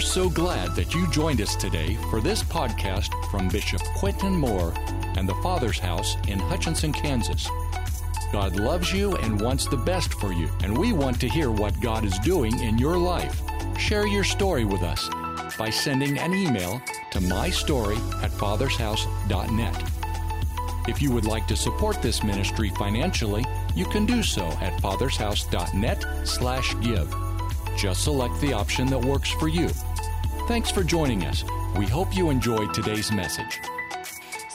We're so glad that you joined us today for this podcast from Bishop Quentin Moore and the Father's House in Hutchinson, Kansas. God loves you and wants the best for you, and we want to hear what God is doing in your life. Share your story with us by sending an email to mystory at fathershouse.net. If you would like to support this ministry financially, you can do so at fathershouse.net slash give. Just select the option that works for you. Thanks for joining us. We hope you enjoyed today's message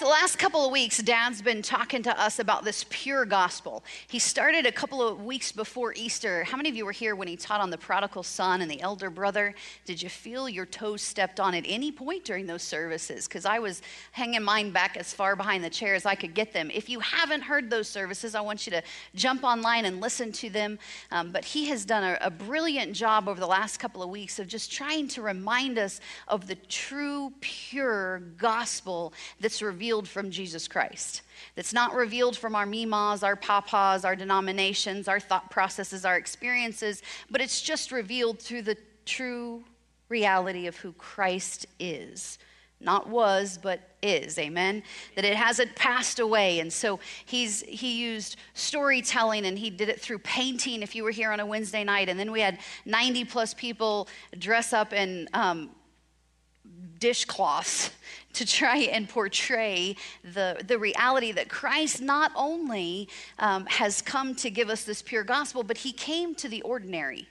the last couple of weeks, Dad's been talking to us about this pure gospel. He started a couple of weeks before Easter. How many of you were here when he taught on the prodigal son and the elder brother? Did you feel your toes stepped on at any point during those services? Because I was hanging mine back as far behind the chair as I could get them. If you haven't heard those services, I want you to jump online and listen to them. Um, but he has done a, a brilliant job over the last couple of weeks of just trying to remind us of the true, pure gospel that's revealed revealed from Jesus Christ. That's not revealed from our mimas, our papas, our denominations, our thought processes, our experiences, but it's just revealed through the true reality of who Christ is. Not was, but is, amen? That it hasn't passed away. And so he's he used storytelling and he did it through painting if you were here on a Wednesday night. And then we had 90 plus people dress up in um, dishcloths to try and portray the, the reality that Christ not only um, has come to give us this pure gospel, but he came to the ordinary.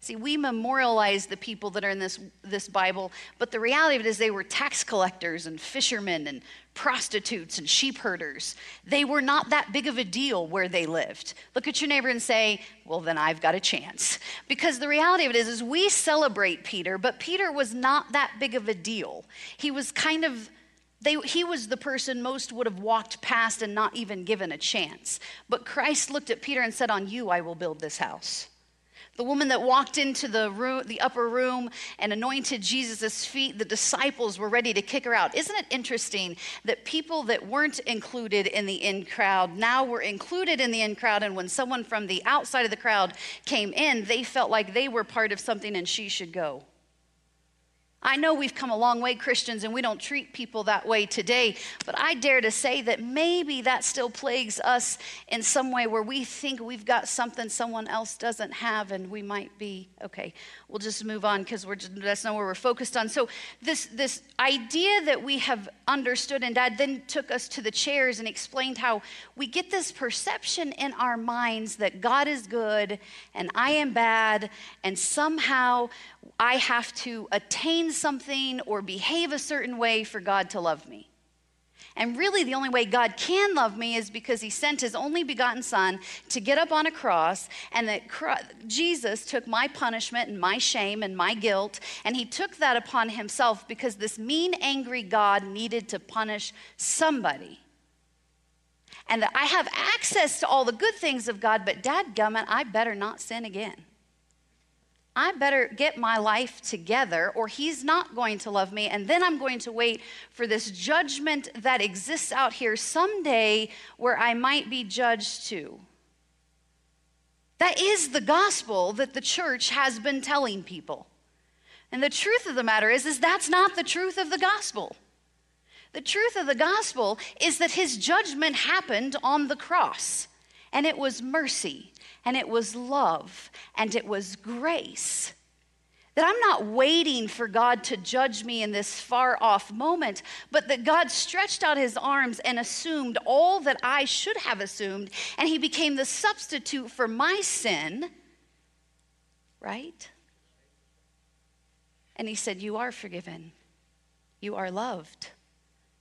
See, we memorialize the people that are in this, this Bible, but the reality of it is they were tax collectors and fishermen and prostitutes and sheep herders. They were not that big of a deal where they lived. Look at your neighbor and say, Well, then I've got a chance. Because the reality of it is, is we celebrate Peter, but Peter was not that big of a deal. He was kind of they, he was the person most would have walked past and not even given a chance. But Christ looked at Peter and said, On you I will build this house. The woman that walked into the room, the upper room and anointed Jesus' feet, the disciples were ready to kick her out. Isn't it interesting that people that weren't included in the in crowd now were included in the in crowd, and when someone from the outside of the crowd came in, they felt like they were part of something and she should go? I know we've come a long way, Christians, and we don't treat people that way today, but I dare to say that maybe that still plagues us in some way where we think we've got something someone else doesn't have, and we might be, okay, we'll just move on because that's not where we're focused on. So, this, this idea that we have understood, and Dad then took us to the chairs and explained how we get this perception in our minds that God is good and I am bad, and somehow I have to attain something or behave a certain way for God to love me. And really, the only way God can love me is because He sent His only begotten Son to get up on a cross, and that Jesus took my punishment and my shame and my guilt, and He took that upon Himself because this mean, angry God needed to punish somebody. And that I have access to all the good things of God, but dadgummit, I better not sin again. I better get my life together or he's not going to love me. And then I'm going to wait for this judgment that exists out here someday where I might be judged too. That is the gospel that the church has been telling people. And the truth of the matter is, is that's not the truth of the gospel. The truth of the gospel is that his judgment happened on the cross, and it was mercy and it was love and it was grace. That I'm not waiting for God to judge me in this far off moment, but that God stretched out his arms and assumed all that I should have assumed, and he became the substitute for my sin, right? And he said, You are forgiven, you are loved.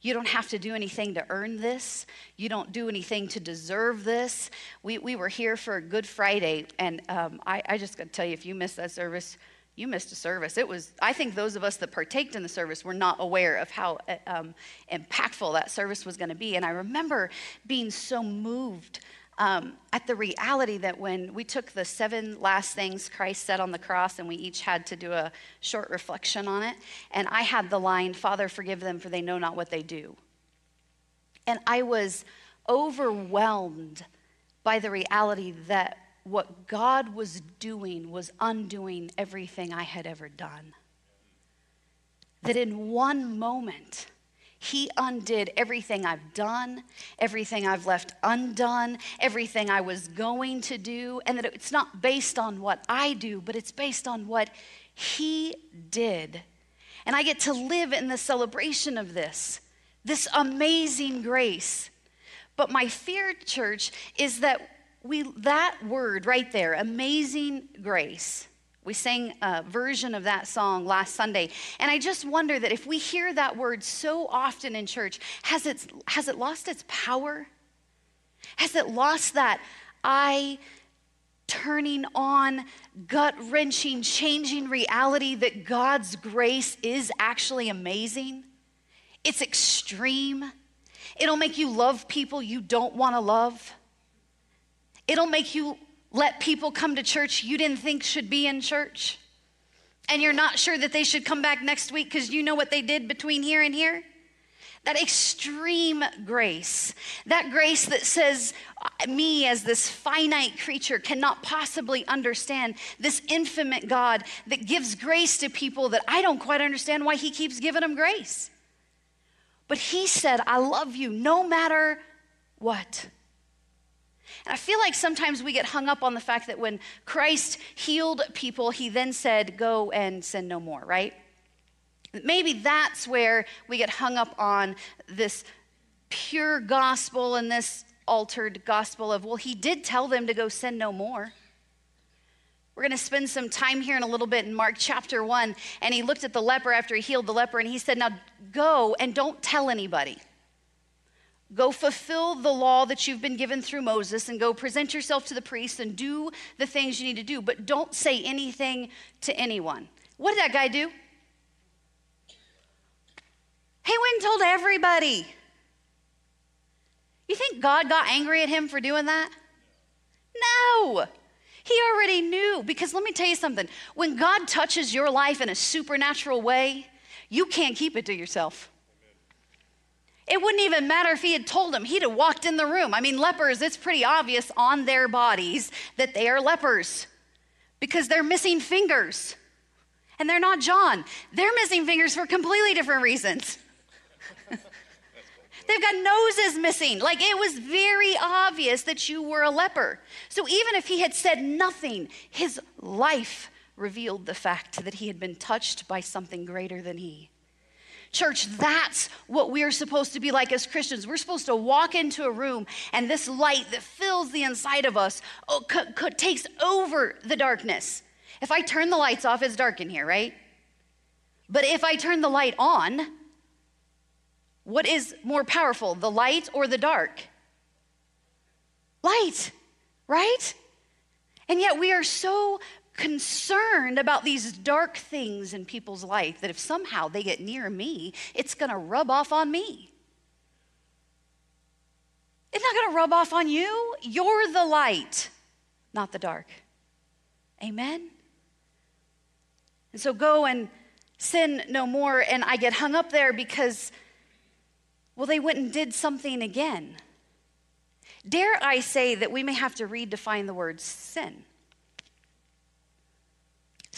You don't have to do anything to earn this. You don't do anything to deserve this. We, we were here for a Good Friday, and um, I, I just got to tell you, if you missed that service, you missed a service. It was, I think those of us that partaked in the service were not aware of how uh, um, impactful that service was going to be. And I remember being so moved um, at the reality that when we took the seven last things Christ said on the cross and we each had to do a short reflection on it, and I had the line, Father, forgive them, for they know not what they do. And I was overwhelmed by the reality that what God was doing was undoing everything I had ever done. that in one moment, he undid everything I've done, everything I've left undone, everything I was going to do, and that it's not based on what I do, but it's based on what He did. And I get to live in the celebration of this, this amazing grace. But my fear, church, is that we that word right there, amazing grace, we sang a version of that song last Sunday. And I just wonder that if we hear that word so often in church, has it, has it lost its power? Has it lost that eye turning on, gut wrenching, changing reality that God's grace is actually amazing? It's extreme. It'll make you love people you don't want to love. It'll make you let people come to church you didn't think should be in church. And you're not sure that they should come back next week because you know what they did between here and here. That extreme grace, that grace that says, me as this finite creature cannot possibly understand this infinite God that gives grace to people that I don't quite understand why He keeps giving them grace. But He said, I love you no matter what. And I feel like sometimes we get hung up on the fact that when Christ healed people, he then said, Go and sin no more, right? Maybe that's where we get hung up on this pure gospel and this altered gospel of, well, he did tell them to go sin no more. We're going to spend some time here in a little bit in Mark chapter 1. And he looked at the leper after he healed the leper and he said, Now go and don't tell anybody. Go fulfill the law that you've been given through Moses and go present yourself to the priest and do the things you need to do, but don't say anything to anyone. What did that guy do? He went and told everybody. You think God got angry at him for doing that? No. He already knew. Because let me tell you something when God touches your life in a supernatural way, you can't keep it to yourself. It wouldn't even matter if he had told him. He'd have walked in the room. I mean, lepers, it's pretty obvious on their bodies that they are lepers because they're missing fingers. And they're not John. They're missing fingers for completely different reasons. They've got noses missing. Like it was very obvious that you were a leper. So even if he had said nothing, his life revealed the fact that he had been touched by something greater than he. Church, that's what we're supposed to be like as Christians. We're supposed to walk into a room and this light that fills the inside of us oh, c- c- takes over the darkness. If I turn the lights off, it's dark in here, right? But if I turn the light on, what is more powerful, the light or the dark? Light, right? And yet we are so concerned about these dark things in people's life that if somehow they get near me, it's going to rub off on me. It's not going to rub off on you. You're the light, not the dark. Amen? And so go and sin no more. And I get hung up there because, well, they went and did something again. Dare I say that we may have to redefine the word sin?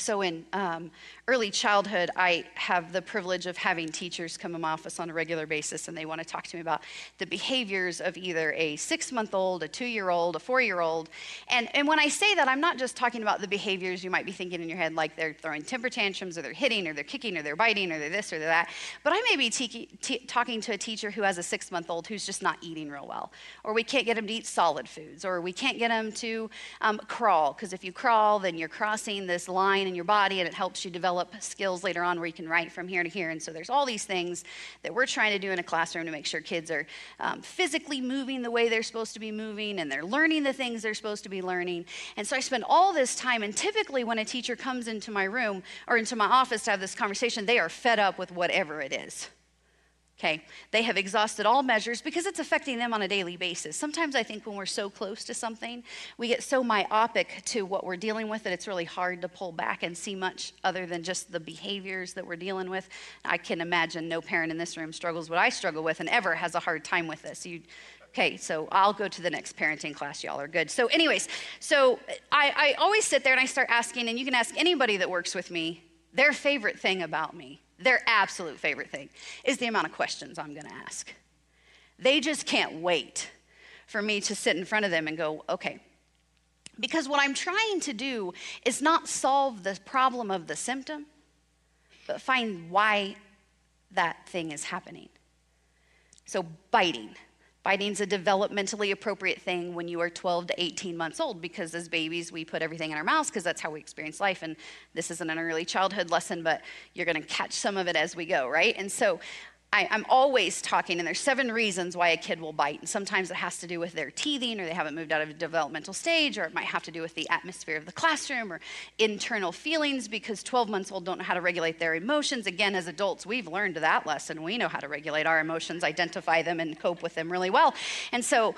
So, in um, early childhood, I have the privilege of having teachers come in my office on a regular basis, and they want to talk to me about the behaviors of either a six month old, a two year old, a four year old. And, and when I say that, I'm not just talking about the behaviors you might be thinking in your head, like they're throwing temper tantrums, or they're hitting, or they're kicking, or they're biting, or they're this, or they're that. But I may be te- te- talking to a teacher who has a six month old who's just not eating real well, or we can't get them to eat solid foods, or we can't get them to um, crawl, because if you crawl, then you're crossing this line in your body and it helps you develop skills later on where you can write from here to here. And so there's all these things that we're trying to do in a classroom to make sure kids are um, physically moving the way they're supposed to be moving and they're learning the things they're supposed to be learning. And so I spend all this time, and typically when a teacher comes into my room or into my office to have this conversation, they are fed up with whatever it is. Okay, they have exhausted all measures because it's affecting them on a daily basis. Sometimes I think when we're so close to something, we get so myopic to what we're dealing with that it's really hard to pull back and see much other than just the behaviors that we're dealing with. I can imagine no parent in this room struggles what I struggle with and ever has a hard time with this. You, okay, so I'll go to the next parenting class. Y'all are good. So, anyways, so I, I always sit there and I start asking, and you can ask anybody that works with me their favorite thing about me their absolute favorite thing is the amount of questions I'm going to ask. They just can't wait for me to sit in front of them and go, okay. Because what I'm trying to do is not solve the problem of the symptom, but find why that thing is happening. So, biting. Biting's a developmentally appropriate thing when you are 12 to 18 months old because as babies we put everything in our mouths because that's how we experience life and this isn't an early childhood lesson but you're going to catch some of it as we go, right? And so I, am always talking, and there's seven reasons why a kid will bite. And sometimes it has to do with their teething, or they haven't moved out of a developmental stage, or it might have to do with the atmosphere of the classroom, or internal feelings, because 12 months old don't know how to regulate their emotions. Again, as adults, we've learned that lesson. We know how to regulate our emotions, identify them, and cope with them really well. And so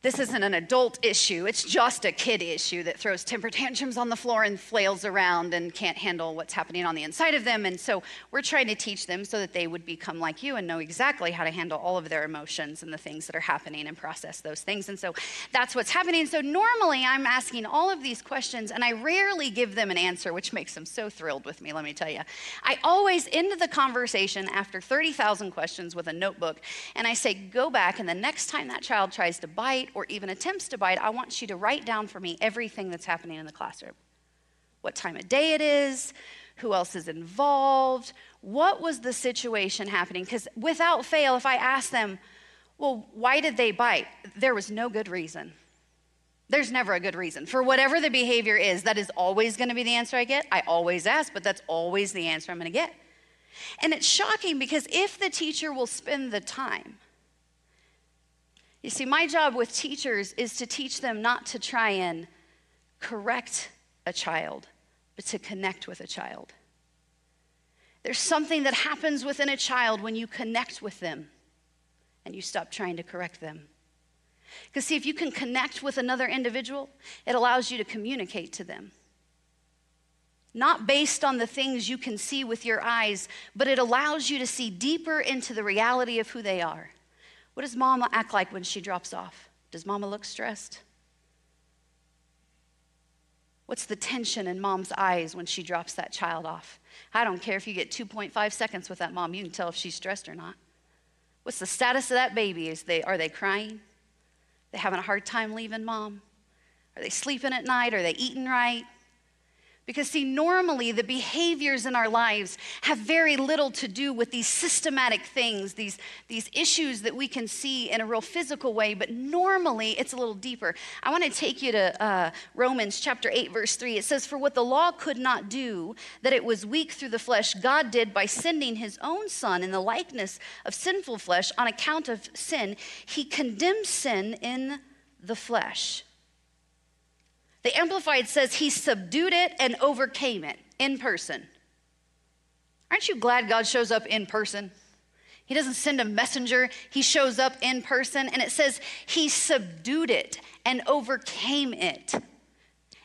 this isn't an adult issue, it's just a kid issue that throws temper tantrums on the floor and flails around and can't handle what's happening on the inside of them. And so we're trying to teach them so that they would become like you and know exactly how to handle all of their emotions and the things that are happening and process those things. And so that's what's happening. So normally I'm asking all of these questions and I rarely give them an answer, which makes them so thrilled with me, let me tell you. I always end the conversation after 30,000 questions with a notebook and I say, go back and the next time that child tries to bite, bite or even attempts to bite, I want you to write down for me everything that's happening in the classroom. What time of day it is, who else is involved, what was the situation happening? Because without fail, if I ask them, well, why did they bite? There was no good reason. There's never a good reason. For whatever the behavior is, that is always going to be the answer I get. I always ask, but that's always the answer I'm going to get. And it's shocking because if the teacher will spend the time you see, my job with teachers is to teach them not to try and correct a child, but to connect with a child. There's something that happens within a child when you connect with them and you stop trying to correct them. Because, see, if you can connect with another individual, it allows you to communicate to them. Not based on the things you can see with your eyes, but it allows you to see deeper into the reality of who they are. What does mama act like when she drops off? Does mama look stressed? What's the tension in mom's eyes when she drops that child off? I don't care if you get 2.5 seconds with that mom, you can tell if she's stressed or not. What's the status of that baby? Is they, are they crying? They having a hard time leaving mom? Are they sleeping at night? Are they eating right? Because, see, normally the behaviors in our lives have very little to do with these systematic things, these, these issues that we can see in a real physical way, but normally it's a little deeper. I want to take you to uh, Romans chapter 8, verse 3. It says, For what the law could not do, that it was weak through the flesh, God did by sending his own Son in the likeness of sinful flesh on account of sin. He condemned sin in the flesh the Amplified says he subdued it and overcame it in person. Aren't you glad God shows up in person? He doesn't send a messenger, he shows up in person. And it says he subdued it and overcame it.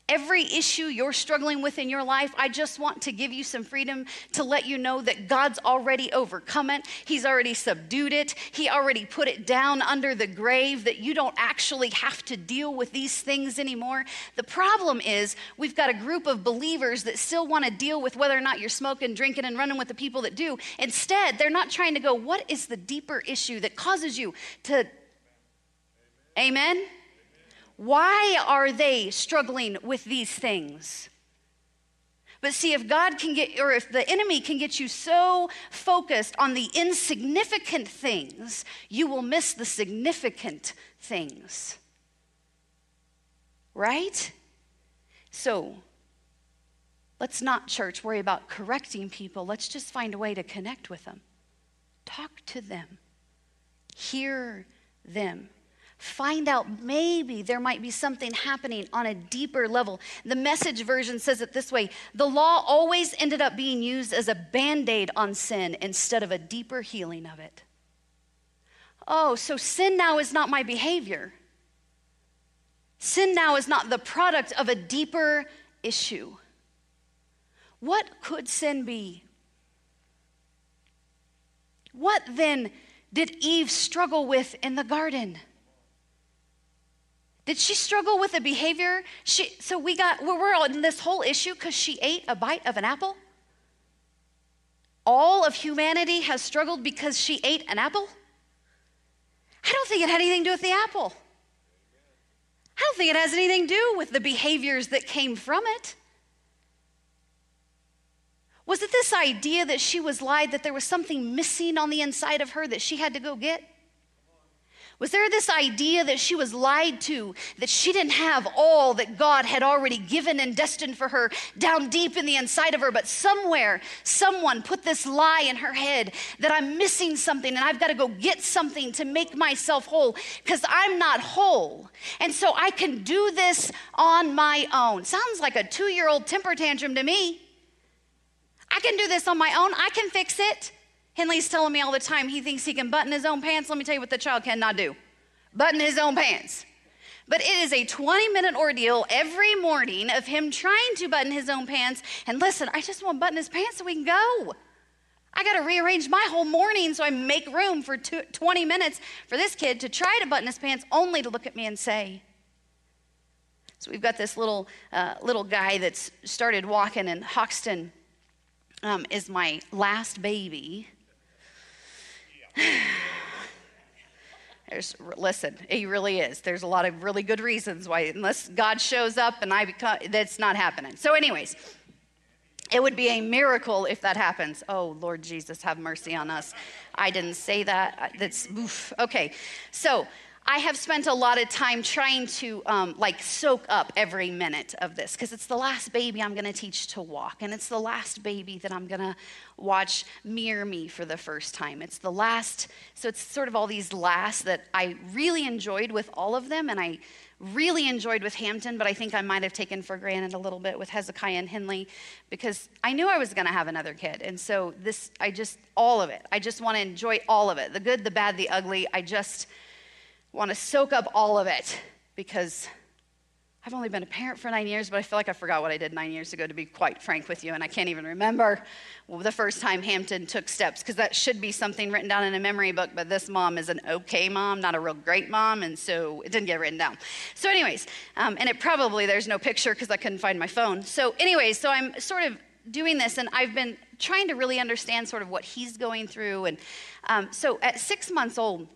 Every issue you're struggling with in your life, I just want to give you some freedom to let you know that God's already overcome it. He's already subdued it. He already put it down under the grave that you don't actually have to deal with these things anymore. The problem is, we've got a group of believers that still want to deal with whether or not you're smoking, drinking, and running with the people that do. Instead, they're not trying to go, what is the deeper issue that causes you to. Amen? Amen? Why are they struggling with these things? But see, if God can get, or if the enemy can get you so focused on the insignificant things, you will miss the significant things. Right? So, let's not, church, worry about correcting people. Let's just find a way to connect with them, talk to them, hear them find out maybe there might be something happening on a deeper level. The message version says it this way the law always ended up being used as a band aid on sin instead of a deeper healing of it. Oh, so sin now is not my behavior. Sin now is not the product of a deeper issue. What could sin be? What then did Eve struggle with in the garden? Did she struggle with a behavior? She, so we got, we're on this whole issue because she ate a bite of an apple? all of humanity has struggled because she ate an apple? I don't think it had anything to do with the apple. I don't think it has anything to do with the behaviors that came from it. Was it this idea that she was lied, that there was something missing on the inside of her that she had to go get? Was there this idea that she was lied to, that she didn't have all that God had already given and destined for her down deep in the inside of her, but somewhere someone put this lie in her head that I'm missing something and I've got to go get something to make myself whole because I'm not whole. And so I can do this on my own. Sounds like a two year old temper tantrum to me. I can do this on my own, I can fix it. Henley's telling me all the time he thinks he can button his own pants. Let me tell you what the child cannot do button his own pants. But it is a 20 minute ordeal every morning of him trying to button his own pants. And listen, I just want to button his pants so we can go. I got to rearrange my whole morning so I make room for 20 minutes for this kid to try to button his pants only to look at me and say, so we've got this little uh, little guy that's started walking and Hoxton um, is my last baby. There's, listen, he really is. There's a lot of really good reasons why, unless God shows up and I become, that's not happening. So, anyways, it would be a miracle if that happens. Oh, Lord Jesus, have mercy on us. I didn't say that. That's, oof. Okay. So, I have spent a lot of time trying to um, like soak up every minute of this because it's the last baby I'm going to teach to walk, and it's the last baby that I'm going to watch mirror me for the first time. It's the last, so it's sort of all these last that I really enjoyed with all of them, and I really enjoyed with Hampton, but I think I might have taken for granted a little bit with Hezekiah and Henley because I knew I was going to have another kid, and so this, I just all of it. I just want to enjoy all of it, the good, the bad, the ugly. I just want to soak up all of it because I've only been a parent for nine years, but I feel like I forgot what I did nine years ago, to be quite frank with you. And I can't even remember the first time Hampton took steps, because that should be something written down in a memory book. But this mom is an okay mom, not a real great mom. And so it didn't get written down. So, anyways, um, and it probably, there's no picture because I couldn't find my phone. So, anyways, so I'm sort of doing this, and I've been trying to really understand sort of what he's going through. And um, so at six months old,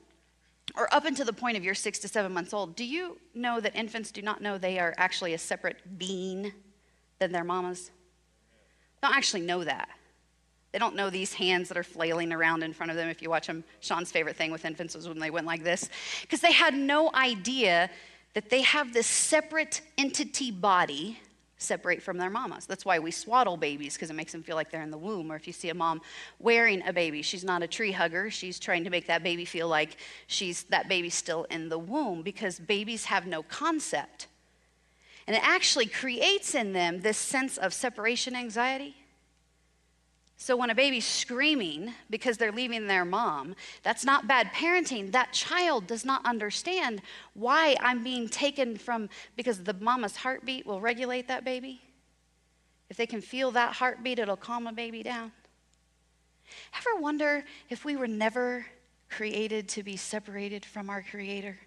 or up until the point of you're six to seven months old, do you know that infants do not know they are actually a separate being than their mamas? They don't actually know that. They don't know these hands that are flailing around in front of them. If you watch them, Sean's favorite thing with infants was when they went like this, because they had no idea that they have this separate entity body separate from their mamas. That's why we swaddle babies because it makes them feel like they're in the womb. Or if you see a mom wearing a baby, she's not a tree hugger. She's trying to make that baby feel like she's that baby's still in the womb because babies have no concept. And it actually creates in them this sense of separation anxiety so when a baby's screaming because they're leaving their mom, that's not bad parenting. That child does not understand why I'm being taken from, because the mama's heartbeat will regulate that baby. If they can feel that heartbeat, it'll calm a baby down. Ever wonder if we were never created to be separated from our Creator?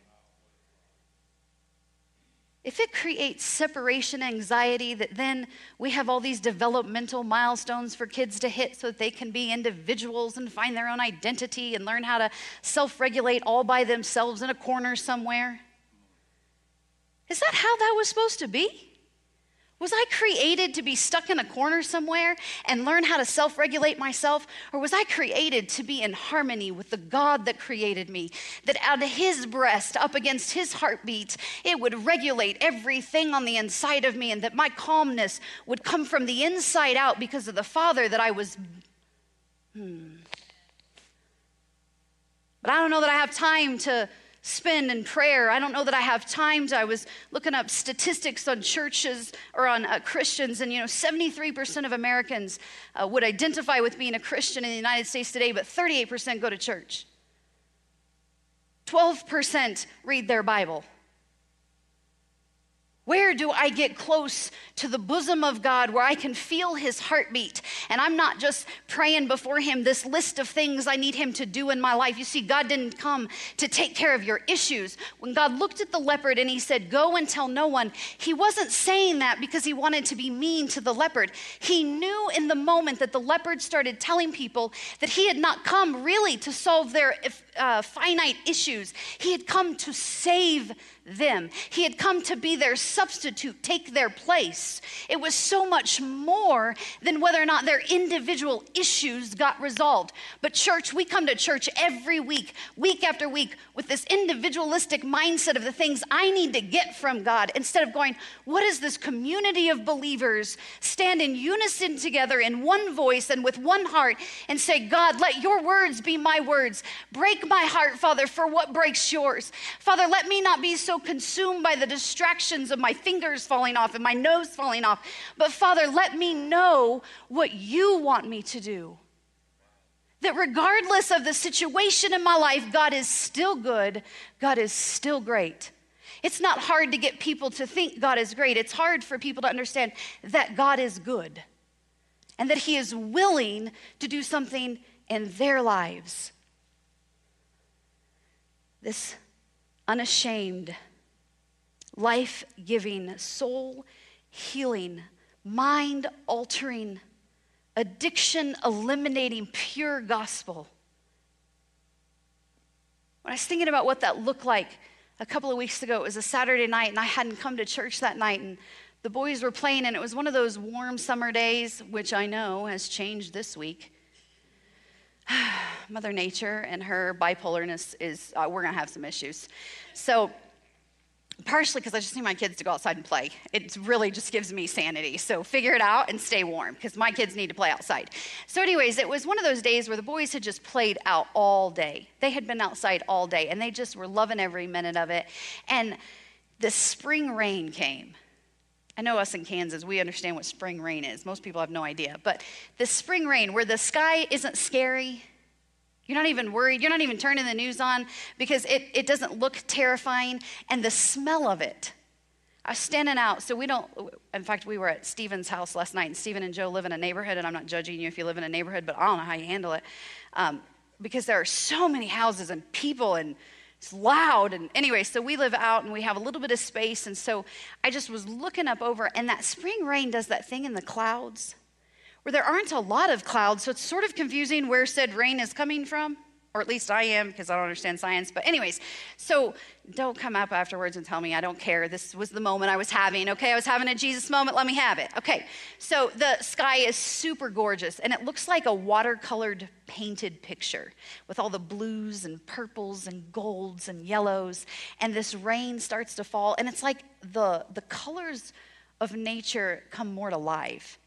If it creates separation anxiety, that then we have all these developmental milestones for kids to hit so that they can be individuals and find their own identity and learn how to self regulate all by themselves in a corner somewhere. Is that how that was supposed to be? Was I created to be stuck in a corner somewhere and learn how to self regulate myself? Or was I created to be in harmony with the God that created me? That out of his breast, up against his heartbeat, it would regulate everything on the inside of me and that my calmness would come from the inside out because of the Father that I was. Hmm. But I don't know that I have time to spend in prayer. I don't know that I have time to. I was looking up statistics on churches or on uh, Christians, and you know, 73% of Americans uh, would identify with being a Christian in the United States today, but 38% go to church. 12% read their Bible. Where do I get close to the bosom of God where I can feel his heartbeat? And I'm not just praying before him this list of things I need him to do in my life. You see, God didn't come to take care of your issues. When God looked at the leopard and he said, Go and tell no one, he wasn't saying that because he wanted to be mean to the leopard. He knew in the moment that the leopard started telling people that he had not come really to solve their uh, finite issues, he had come to save them. He had come to be their substitute, take their place. It was so much more than whether or not their individual issues got resolved. But, church, we come to church every week, week after week, with this individualistic mindset of the things I need to get from God instead of going, what is this community of believers stand in unison together in one voice and with one heart and say, God, let your words be my words. Break my heart, Father, for what breaks yours. Father, let me not be so consumed by the distractions of my fingers falling off and my nose falling off. But Father, let me know what you want me to do. That regardless of the situation in my life, God is still good, God is still great. It's not hard to get people to think God is great. It's hard for people to understand that God is good and that He is willing to do something in their lives. This unashamed, life giving, soul healing, mind altering, addiction eliminating, pure gospel. When I was thinking about what that looked like a couple of weeks ago, it was a Saturday night, and I hadn't come to church that night, and the boys were playing, and it was one of those warm summer days, which I know has changed this week. Mother Nature and her bipolarness is, uh, we're gonna have some issues. So, partially because I just need my kids to go outside and play. It really just gives me sanity. So figure it out and stay warm because my kids need to play outside. So, anyways, it was one of those days where the boys had just played out all day. They had been outside all day and they just were loving every minute of it. And the spring rain came. I know us in Kansas, we understand what spring rain is. Most people have no idea. But the spring rain, where the sky isn't scary, you're not even worried. You're not even turning the news on because it, it doesn't look terrifying. And the smell of it. I was standing out. So we don't, in fact, we were at Stephen's house last night, and Stephen and Joe live in a neighborhood, and I'm not judging you if you live in a neighborhood, but I don't know how you handle it. Um, because there are so many houses and people, and it's loud. And anyway, so we live out and we have a little bit of space. And so I just was looking up over, and that spring rain does that thing in the clouds where there aren't a lot of clouds, so it's sort of confusing where said rain is coming from. Or at least I am because I don't understand science. But, anyways, so don't come up afterwards and tell me I don't care. This was the moment I was having. Okay, I was having a Jesus moment. Let me have it. Okay, so the sky is super gorgeous and it looks like a watercolored painted picture with all the blues and purples and golds and yellows. And this rain starts to fall and it's like the, the colors of nature come more to life.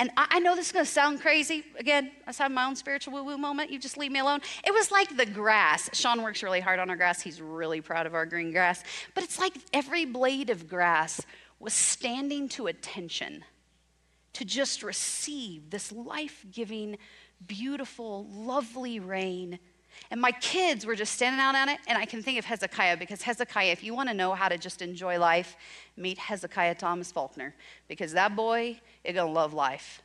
And I, I know this is going to sound crazy. Again, I was having my own spiritual woo woo moment. You just leave me alone. It was like the grass. Sean works really hard on our grass. He's really proud of our green grass. But it's like every blade of grass was standing to attention to just receive this life giving, beautiful, lovely rain and my kids were just standing out on it, and I can think of Hezekiah because Hezekiah, if you want to know how to just enjoy life, meet Hezekiah Thomas Faulkner because that boy is gonna love life.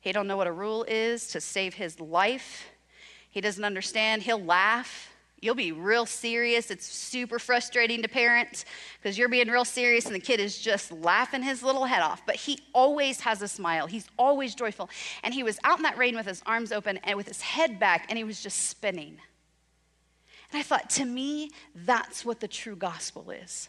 He don't know what a rule is to save his life. He doesn't understand. He'll laugh. You'll be real serious. It's super frustrating to parents because you're being real serious and the kid is just laughing his little head off. But he always has a smile. He's always joyful. And he was out in that rain with his arms open and with his head back and he was just spinning. And I thought, to me, that's what the true gospel is.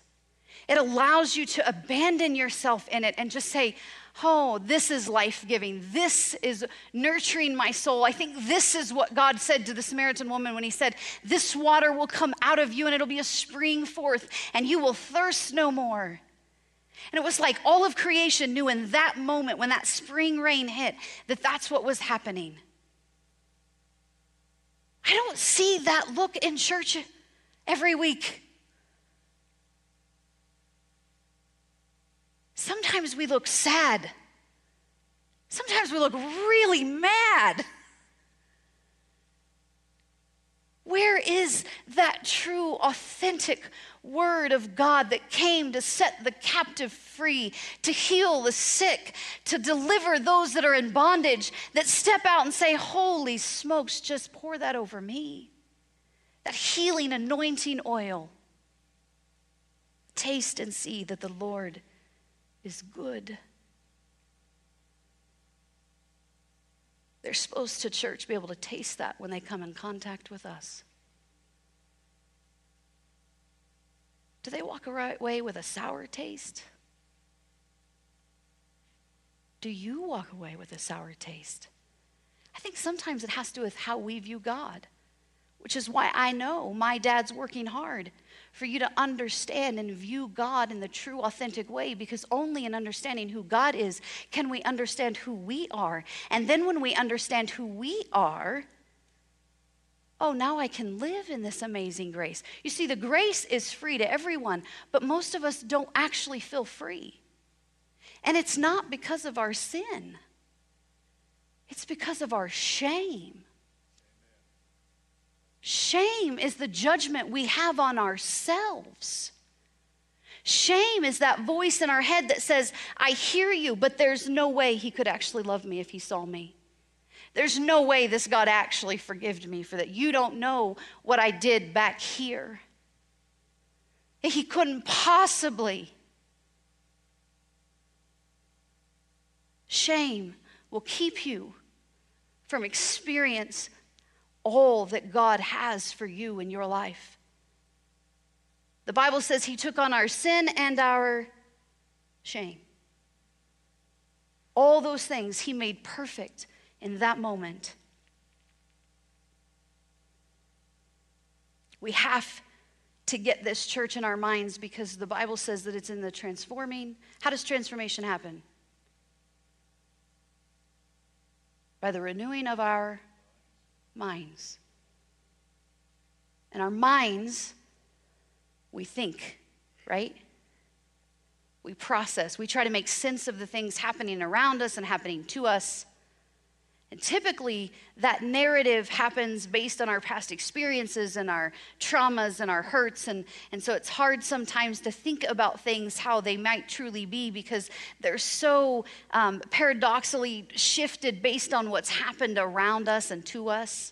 It allows you to abandon yourself in it and just say, Oh, this is life giving. This is nurturing my soul. I think this is what God said to the Samaritan woman when he said, This water will come out of you and it'll be a spring forth, and you will thirst no more. And it was like all of creation knew in that moment when that spring rain hit that that's what was happening. I don't see that look in church every week. Sometimes we look sad. Sometimes we look really mad. Where is that true, authentic word of God that came to set the captive free, to heal the sick, to deliver those that are in bondage, that step out and say, Holy smokes, just pour that over me? That healing anointing oil. Taste and see that the Lord is good. They're supposed to, church, be able to taste that when they come in contact with us. Do they walk away with a sour taste? Do you walk away with a sour taste? I think sometimes it has to do with how we view God, which is why I know my dad's working hard for you to understand and view God in the true, authentic way, because only in understanding who God is can we understand who we are. And then when we understand who we are, oh, now I can live in this amazing grace. You see, the grace is free to everyone, but most of us don't actually feel free. And it's not because of our sin, it's because of our shame. Shame is the judgment we have on ourselves. Shame is that voice in our head that says, I hear you, but there's no way he could actually love me if he saw me. There's no way this God actually forgived me for that. You don't know what I did back here. He couldn't possibly. Shame will keep you from experience all that God has for you in your life. The Bible says he took on our sin and our shame. All those things he made perfect in that moment. We have to get this church in our minds because the Bible says that it's in the transforming. How does transformation happen? By the renewing of our minds. And our minds, we think, right? We process. We try to make sense of the things happening around us and happening to us. And typically, that narrative happens based on our past experiences and our traumas and our hurts. And, and so it's hard sometimes to think about things how they might truly be because they're so um, paradoxically shifted based on what's happened around us and to us.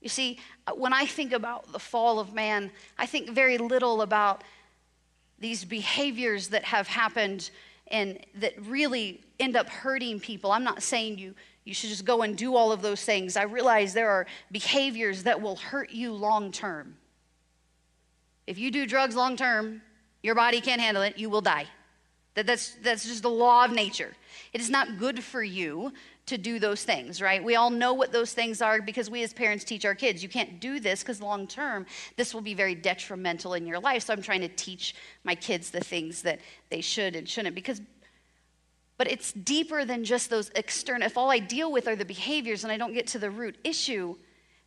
You see, uh, when I think about the fall of man, I think very little about these behaviors that have happened and that really end up hurting people. I'm not saying you you should just go and do all of those things. I realize there are behaviors that will hurt you long term. If you do drugs long term, your body can't handle it, you will die. That, that's, that's just the law of nature. It is not good for you to do those things, right? We all know what those things are because we as parents teach our kids. You can't do this because long term, this will be very detrimental in your life. So I'm trying to teach my kids the things that they should and shouldn't because. But it's deeper than just those external. If all I deal with are the behaviors and I don't get to the root issue,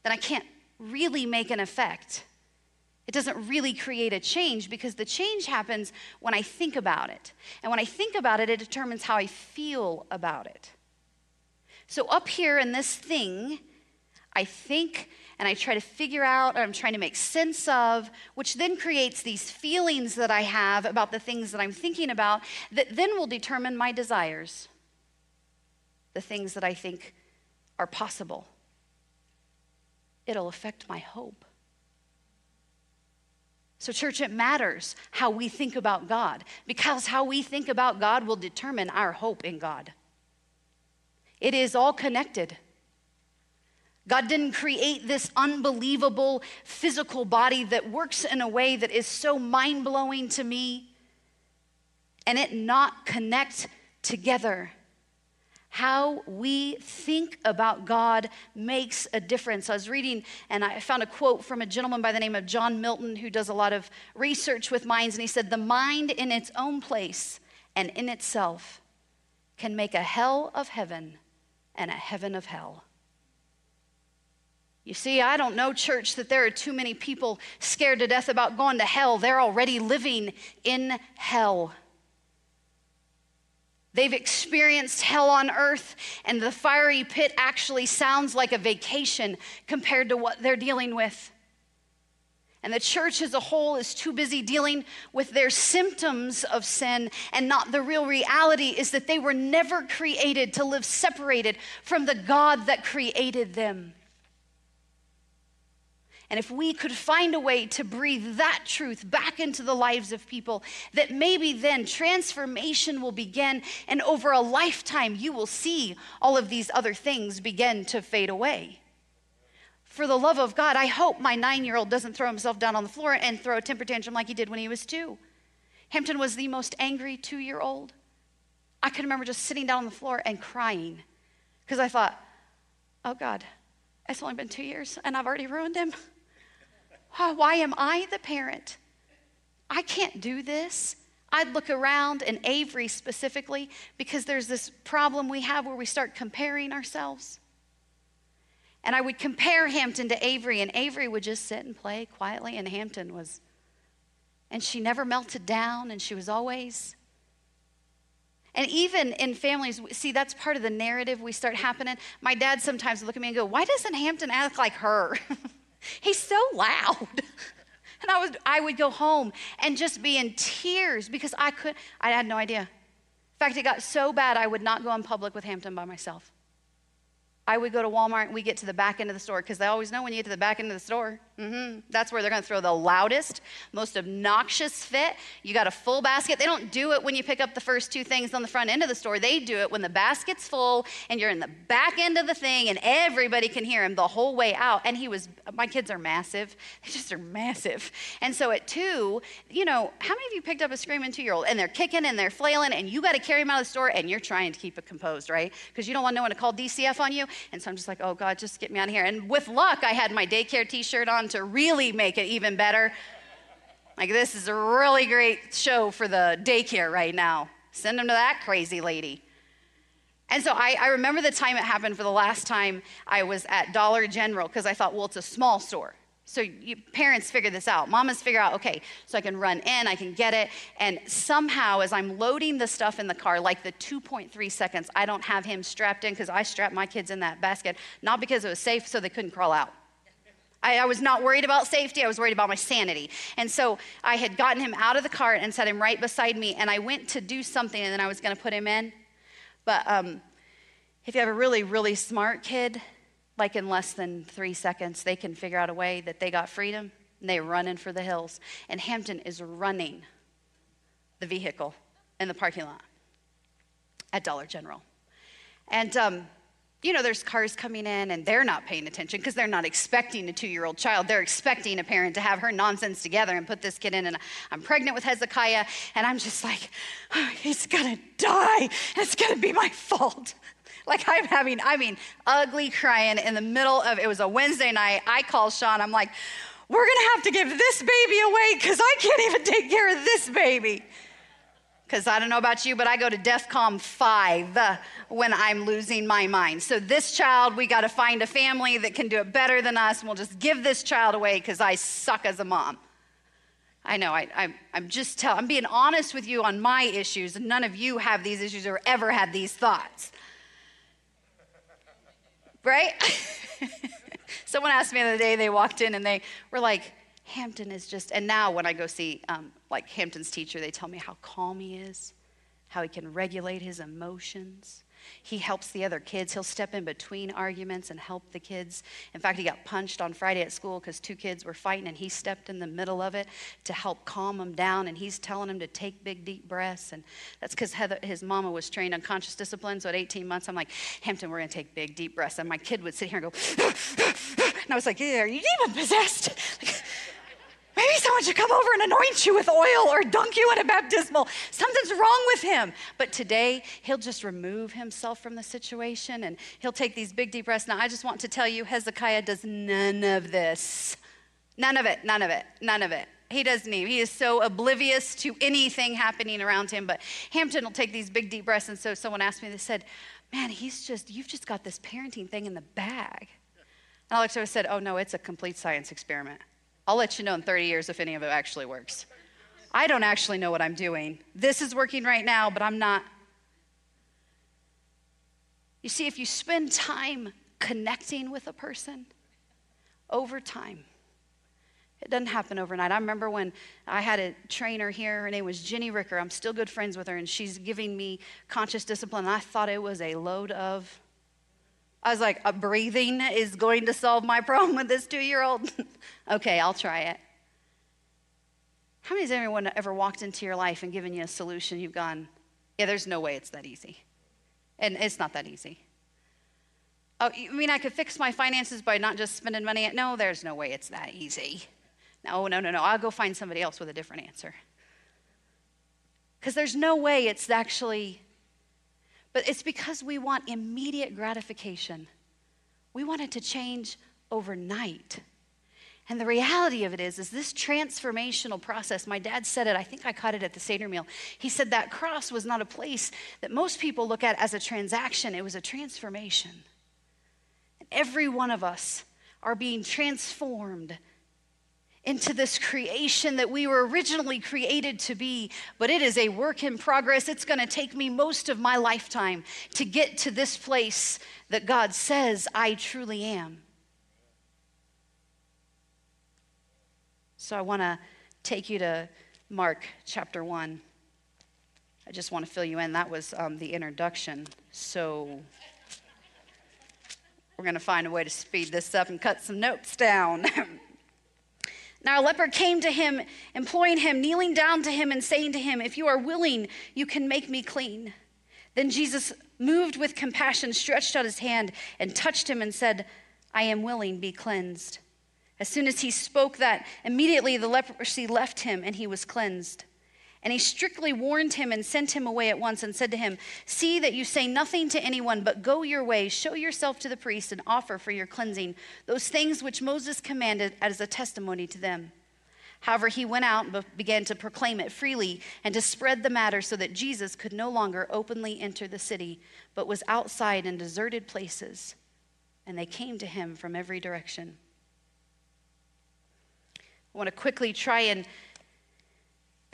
then I can't really make an effect. It doesn't really create a change because the change happens when I think about it. And when I think about it, it determines how I feel about it. So, up here in this thing, I think and I try to figure out, or I'm trying to make sense of, which then creates these feelings that I have about the things that I'm thinking about that then will determine my desires, the things that I think are possible. It'll affect my hope. So, church, it matters how we think about God because how we think about God will determine our hope in God. It is all connected. God didn't create this unbelievable physical body that works in a way that is so mind blowing to me and it not connect together. How we think about God makes a difference. I was reading and I found a quote from a gentleman by the name of John Milton who does a lot of research with minds, and he said, The mind in its own place and in itself can make a hell of heaven and a heaven of hell. You see, I don't know, church, that there are too many people scared to death about going to hell. They're already living in hell. They've experienced hell on earth, and the fiery pit actually sounds like a vacation compared to what they're dealing with. And the church as a whole is too busy dealing with their symptoms of sin, and not the real reality is that they were never created to live separated from the God that created them. And if we could find a way to breathe that truth back into the lives of people, that maybe then transformation will begin, and over a lifetime, you will see all of these other things begin to fade away. For the love of God, I hope my nine year old doesn't throw himself down on the floor and throw a temper tantrum like he did when he was two. Hampton was the most angry two year old. I can remember just sitting down on the floor and crying because I thought, oh God, it's only been two years and I've already ruined him. Why am I the parent? I can't do this. I'd look around, and Avery specifically, because there's this problem we have where we start comparing ourselves. And I would compare Hampton to Avery, and Avery would just sit and play quietly, and Hampton was, and she never melted down, and she was always. And even in families, see, that's part of the narrative we start happening. My dad sometimes would look at me and go, Why doesn't Hampton act like her? He's so loud. And I would, I would go home and just be in tears because I could, I had no idea. In fact, it got so bad I would not go in public with Hampton by myself. I would go to Walmart and we get to the back end of the store because they always know when you get to the back end of the store, mm-hmm, that's where they're going to throw the loudest, most obnoxious fit. You got a full basket. They don't do it when you pick up the first two things on the front end of the store. They do it when the basket's full and you're in the back end of the thing and everybody can hear him the whole way out. And he was, my kids are massive. They just are massive. And so at two, you know, how many of you picked up a screaming two year old and they're kicking and they're flailing and you got to carry him out of the store and you're trying to keep it composed, right? Because you don't want no one to call DCF on you. And so I'm just like, oh God, just get me out of here. And with luck, I had my daycare t shirt on to really make it even better. Like, this is a really great show for the daycare right now. Send them to that crazy lady. And so I, I remember the time it happened for the last time I was at Dollar General because I thought, well, it's a small store. So you, parents figure this out. Mamas figure out, okay, so I can run in, I can get it. And somehow, as I'm loading the stuff in the car, like the 2.3 seconds, I don't have him strapped in because I strapped my kids in that basket, not because it was safe, so they couldn't crawl out. I, I, was not worried about safety, I was worried about my sanity. And so I had gotten him out of the cart and set him right beside me, and I went to do something, and then I was gonna put him in. But um, if you have a really, really smart kid, like in less than three seconds, they can figure out a way that they got freedom and they're running for the hills. And Hampton is running the vehicle in the parking lot at Dollar General. And, um, you know, there's cars coming in and they're not paying attention because they're not expecting a two year old child. They're expecting a parent to have her nonsense together and put this kid in. And I'm pregnant with Hezekiah, and I'm just like, oh, he's gonna die. It's gonna be my fault. Like I'm having, I mean, ugly crying in the middle of, it was a Wednesday night. I call Sean, I'm like, we're gonna have to give this baby away because I can't even take care of this baby. Because I don't know about you, but I go to DEFCON 5 uh, when I'm losing my mind. So, this child, we got to find a family that can do it better than us, and we'll just give this child away because I suck as a mom. I know, I, am just telling, I'm being honest with you on my issues, and none of you have these issues or ever had these thoughts right? Someone asked me the other day, they walked in and they were like, Hampton is just, and now when I go see um, like Hampton's teacher, they tell me how calm he is, how he can regulate his emotions. He helps the other kids. He'll step in between arguments and help the kids. In fact, he got punched on Friday at school because two kids were fighting, and he stepped in the middle of it to help calm them down. And he's telling them to take big, deep breaths. And that's because his mama was trained on conscious discipline. So at 18 months, I'm like, Hampton, we're going to take big, deep breaths. And my kid would sit here and go, and I was like, yeah, are you demon possessed? Maybe someone should come over and anoint you with oil or dunk you in a baptismal. Something's wrong with him. But today, he'll just remove himself from the situation and he'll take these big, deep breaths. Now, I just want to tell you, Hezekiah does none of this. None of it, none of it, none of it. He doesn't even. He is so oblivious to anything happening around him. But Hampton will take these big, deep breaths. And so someone asked me, they said, Man, he's just, you've just got this parenting thing in the bag. And Alex always said, Oh, no, it's a complete science experiment. I'll let you know in 30 years if any of it actually works. I don't actually know what I'm doing. This is working right now, but I'm not You see, if you spend time connecting with a person over time, it doesn't happen overnight. I remember when I had a trainer here, her name was Jenny Ricker. I'm still good friends with her, and she's giving me conscious discipline. I thought it was a load of, I was like, a breathing is going to solve my problem with this two year old. okay, I'll try it. How many has anyone ever walked into your life and given you a solution? You've gone, yeah, there's no way it's that easy. And it's not that easy. Oh, you mean I could fix my finances by not just spending money? No, there's no way it's that easy. No, no, no, no. I'll go find somebody else with a different answer. Because there's no way it's actually, but it's because we want immediate gratification. We want it to change overnight. And the reality of it is, is this transformational process. My dad said it, I think I caught it at the Seder meal. He said that cross was not a place that most people look at as a transaction, it was a transformation. And every one of us are being transformed into this creation that we were originally created to be, but it is a work in progress. It's going to take me most of my lifetime to get to this place that God says I truly am. So I want to take you to Mark chapter 1. I just want to fill you in. That was um, the introduction. So we're going to find a way to speed this up and cut some notes down. now, a leper came to him, imploring him, kneeling down to him, and saying to him, If you are willing, you can make me clean. Then Jesus, moved with compassion, stretched out his hand and touched him and said, I am willing, be cleansed. As soon as he spoke that, immediately the leprosy left him and he was cleansed. And he strictly warned him and sent him away at once and said to him, See that you say nothing to anyone, but go your way, show yourself to the priest, and offer for your cleansing those things which Moses commanded as a testimony to them. However, he went out and began to proclaim it freely and to spread the matter so that Jesus could no longer openly enter the city, but was outside in deserted places. And they came to him from every direction. I want to quickly try and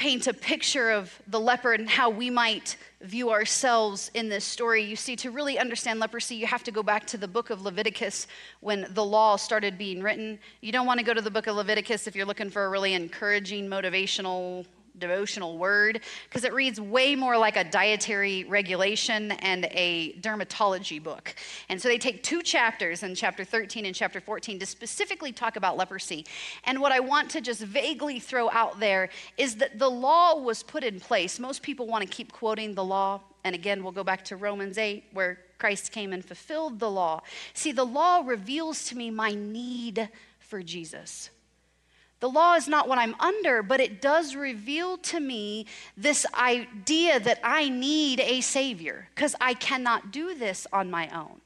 paint a picture of the leper and how we might view ourselves in this story. You see, to really understand leprosy, you have to go back to the book of Leviticus when the law started being written. You don't want to go to the book of Leviticus if you're looking for a really encouraging, motivational devotional word because it reads way more like a dietary regulation and a dermatology book. And so they take two chapters in chapter 13 and chapter 14 to specifically talk about leprosy. And what I want to just vaguely throw out there is that the law was put in place. Most people want to keep quoting the law. And again, we'll go back to Romans 8, where Christ came and fulfilled the law. See, the law reveals to me my need for Jesus. The law is not what I'm under, but it does reveal to me this idea that I need a Savior because I cannot do this on my own.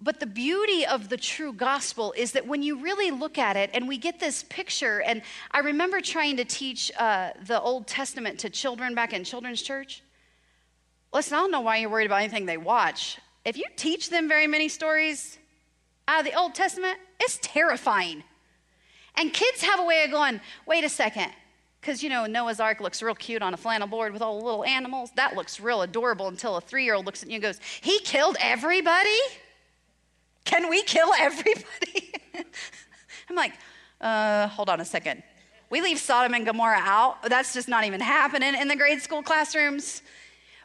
But the beauty of the true gospel is that when you really look at it and we get this picture, and I remember trying to teach uh, the Old Testament to children back in children's church. Listen, I don't know why you're worried about anything they watch. If you teach them very many stories out of the Old Testament, it's terrifying. And kids have a way of going, wait a second, because you know Noah's Ark looks real cute on a flannel board with all the little animals. That looks real adorable until a three year old looks at you and goes, He killed everybody? Can we kill everybody? I'm like, uh, hold on a second. We leave Sodom and Gomorrah out. That's just not even happening in the grade school classrooms.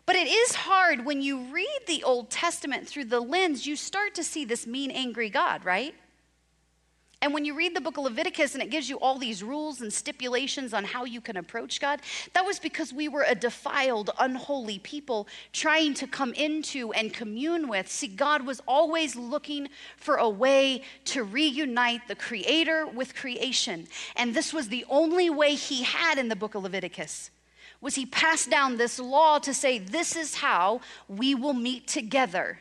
But it is hard when you read the Old Testament through the lens, you start to see this mean, angry God, right? And when you read the book of Leviticus and it gives you all these rules and stipulations on how you can approach God, that was because we were a defiled, unholy people trying to come into and commune with. See, God was always looking for a way to reunite the Creator with creation. And this was the only way He had in the book of Leviticus. Was he passed down this law to say, This is how we will meet together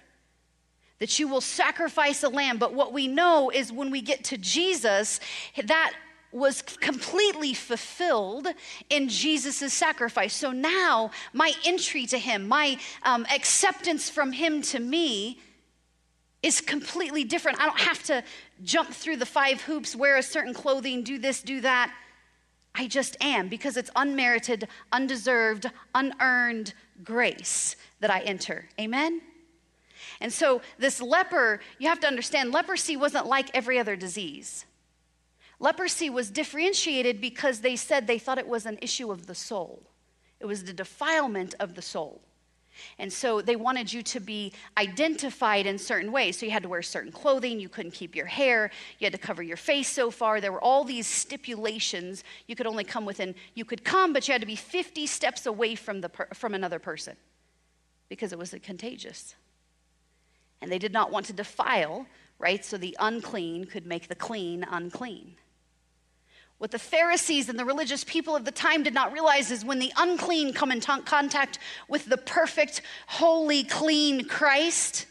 that you will sacrifice a lamb. But what we know is when we get to Jesus, that was completely fulfilled in Jesus' sacrifice. So now, my entry to Him, my um, acceptance from Him to me, is completely different. I don't have to jump through the five hoops, wear a certain clothing, do this, do that. I just am because it's unmerited, undeserved, unearned grace that I enter. Amen? And so, this leper, you have to understand, leprosy wasn't like every other disease. Leprosy was differentiated because they said they thought it was an issue of the soul, it was the defilement of the soul. And so they wanted you to be identified in certain ways. So you had to wear certain clothing, you couldn't keep your hair, you had to cover your face so far. There were all these stipulations. You could only come within, you could come, but you had to be 50 steps away from, the from another person because it was contagious. And they did not want to defile, right? So the unclean could make the clean unclean. What the Pharisees and the religious people of the time did not realize is when the unclean come in t- contact with the perfect, holy, clean Christ,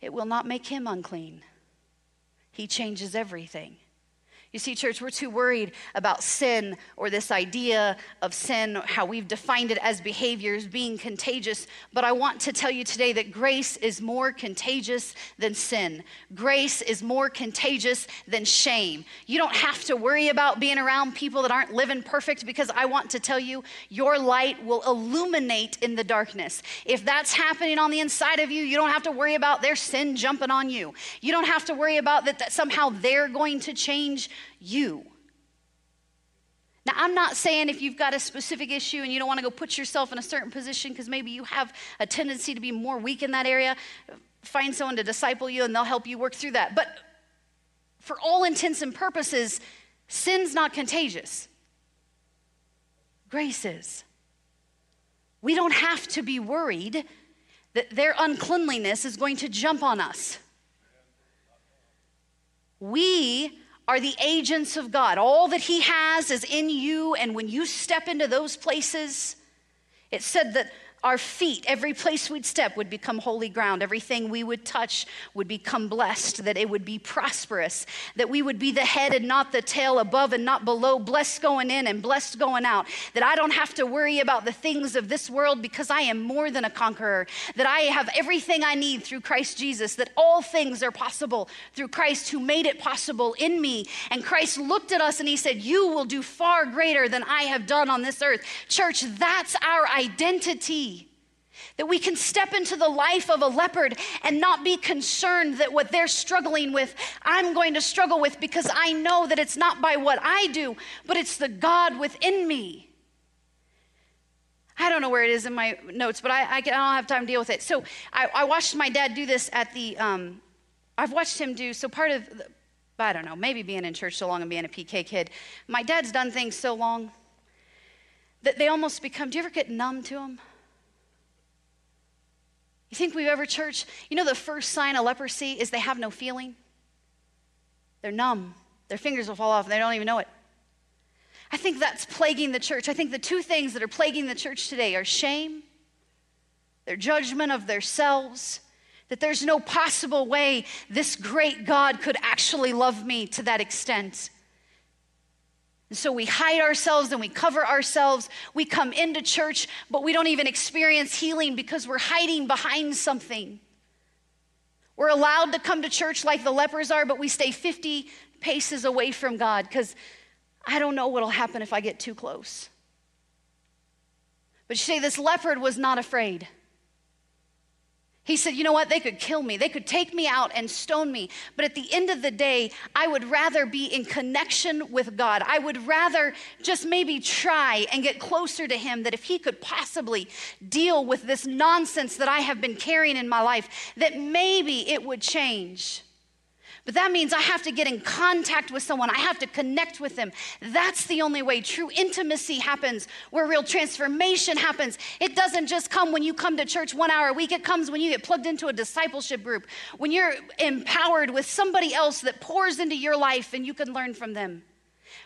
it will not make him unclean. He changes everything. You see, church, we're too worried about sin or this idea of sin, how we've defined it as behaviors being contagious. But I want to tell you today that grace is more contagious than sin. Grace is more contagious than shame. You don't have to worry about being around people that aren't living perfect because I want to tell you, your light will illuminate in the darkness. If that's happening on the inside of you, you don't have to worry about their sin jumping on you. You don't have to worry about that, that somehow they're going to change you. Now, I'm not saying if you've got a specific issue and you don't want to go put yourself in a certain position because maybe you have a tendency to be more weak in that area, find someone to disciple you and they'll help you work through that. But for all intents and purposes, sin's not contagious, grace is. We don't have to be worried that their uncleanliness is going to jump on us. We are the agents of God. All that He has is in you, and when you step into those places, it said that our feet, every place we'd step would become holy ground. Everything we would touch would become blessed, that it would be prosperous, that we would be the head and not the tail, above and not below, blessed going in and blessed going out. That I don't have to worry about the things of this world because I am more than a conqueror, that I have everything I need through Christ Jesus, that all things are possible through Christ who made it possible in me. And Christ looked at us and he said, You will do far greater than I have done on this earth. Church, that's our identity. That we can step into the life of a leper and not be concerned that what they're struggling with, I'm going to struggle with because I know that it's not by what I do, but it's the God within me. I don't know where it is in my notes, but I, I, don't have time to deal with it. So I, I watched my dad do this at the, um, I've watched him do, so part of, the, I don't know, maybe being in church so long and being a PK kid, my dad's done things so long that they almost become, do you ever get numb to them? You think we've ever church? You know, the first sign of leprosy is they have no feeling. They're numb. Their fingers will fall off and they don't even know it. I think that's plaguing the church. I think the two things that are plaguing the church today are shame, their judgment of themselves, that there's no possible way this great God could actually love me to that extent. And so we hide ourselves and we cover ourselves. We come into church, but we don't even experience healing because we're hiding behind something. We're allowed to come to church like the lepers are, but we stay 50 paces away from God because I don't know what'll happen if I get too close. But you say this leper was not afraid. He said, You know what? They could kill me. They could take me out and stone me. But at the end of the day, I would rather be in connection with God. I would rather just maybe try and get closer to Him that if He could possibly deal with this nonsense that I have been carrying in my life, that maybe it would change. But that means I have to get in contact with someone. I have to connect with them. That's the only way true intimacy happens, where real transformation happens. It doesn't just come when you come to church one hour a week, it comes when you get plugged into a discipleship group, when you're empowered with somebody else that pours into your life and you can learn from them.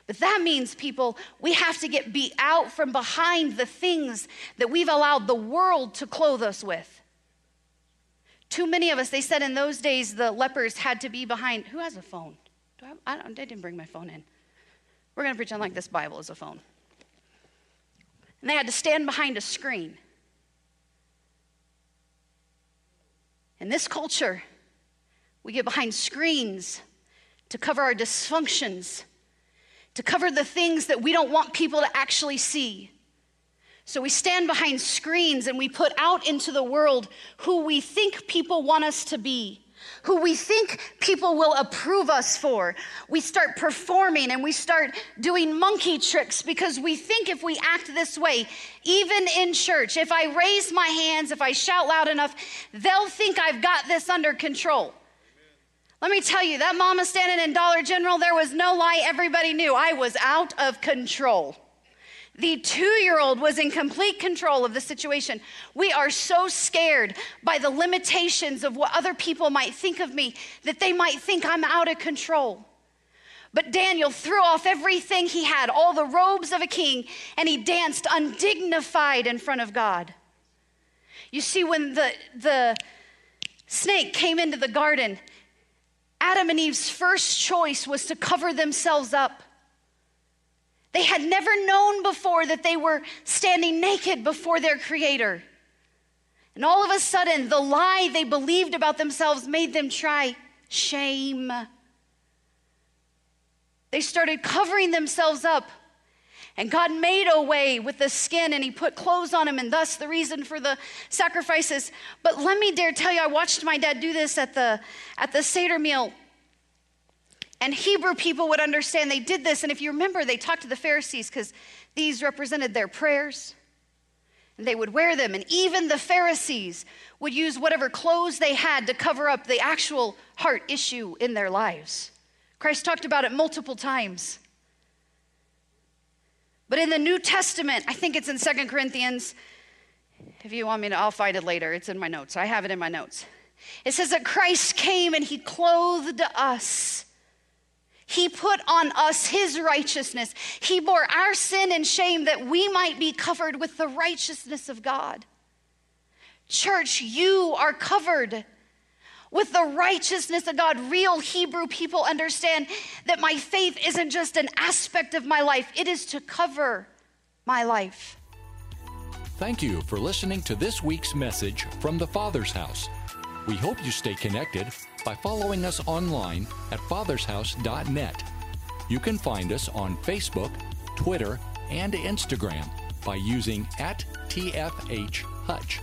But that means, people, we have to get beat out from behind the things that we've allowed the world to clothe us with. Too many of us, they said in those days the lepers had to be behind. Who has a phone? Do I, I, I didn't bring my phone in. We're going to pretend like this Bible is a phone. And they had to stand behind a screen. In this culture, we get behind screens to cover our dysfunctions, to cover the things that we don't want people to actually see. So we stand behind screens and we put out into the world who we think people want us to be who we think people will approve us for. We start performing and we start doing monkey tricks because we think if we act this way, even in church, if I raise my hands, if I shout loud enough, they'll think I've got this under control. Let me tell you, that mama standing in Dollar General, there was no lie. Everybody knew I was out of control. The two year old was in complete control of the situation. We are so scared by the limitations of what other people might think of me that they might think I'm out of control. But Daniel threw off everything he had, all the robes of a king, and he danced undignified in front of God. You see, when the, the snake came into the garden, Adam and Eve's first choice was to cover themselves up. They had never known before that they were standing naked before their Creator. And all of a sudden, the lie they believed about themselves made them try shame. They started covering themselves up. And God made a way with the skin and He put clothes on him, and thus the reason for the sacrifices. But let me dare tell you, I watched my dad do this at the, at the Seder meal. And Hebrew people would understand they did this. And if you remember, they talked to the Pharisees because these represented their prayers. And they would wear them. And even the Pharisees would use whatever clothes they had to cover up the actual heart issue in their lives. Christ talked about it multiple times. But in the New Testament, I think it's in Second Corinthians. If you want me to, I'll find it later. It's in my notes. I have it in my notes. It says that Christ came and he clothed us he put on us his righteousness. He bore our sin and shame that we might be covered with the righteousness of God. Church, you are covered with the righteousness of God. Real Hebrew people understand that my faith isn't just an aspect of my life, it is to cover my life. Thank you for listening to this week's message from the Father's House. We hope you stay connected by following us online at fathershouse.net. You can find us on Facebook, Twitter, and Instagram by using at TFH Hutch.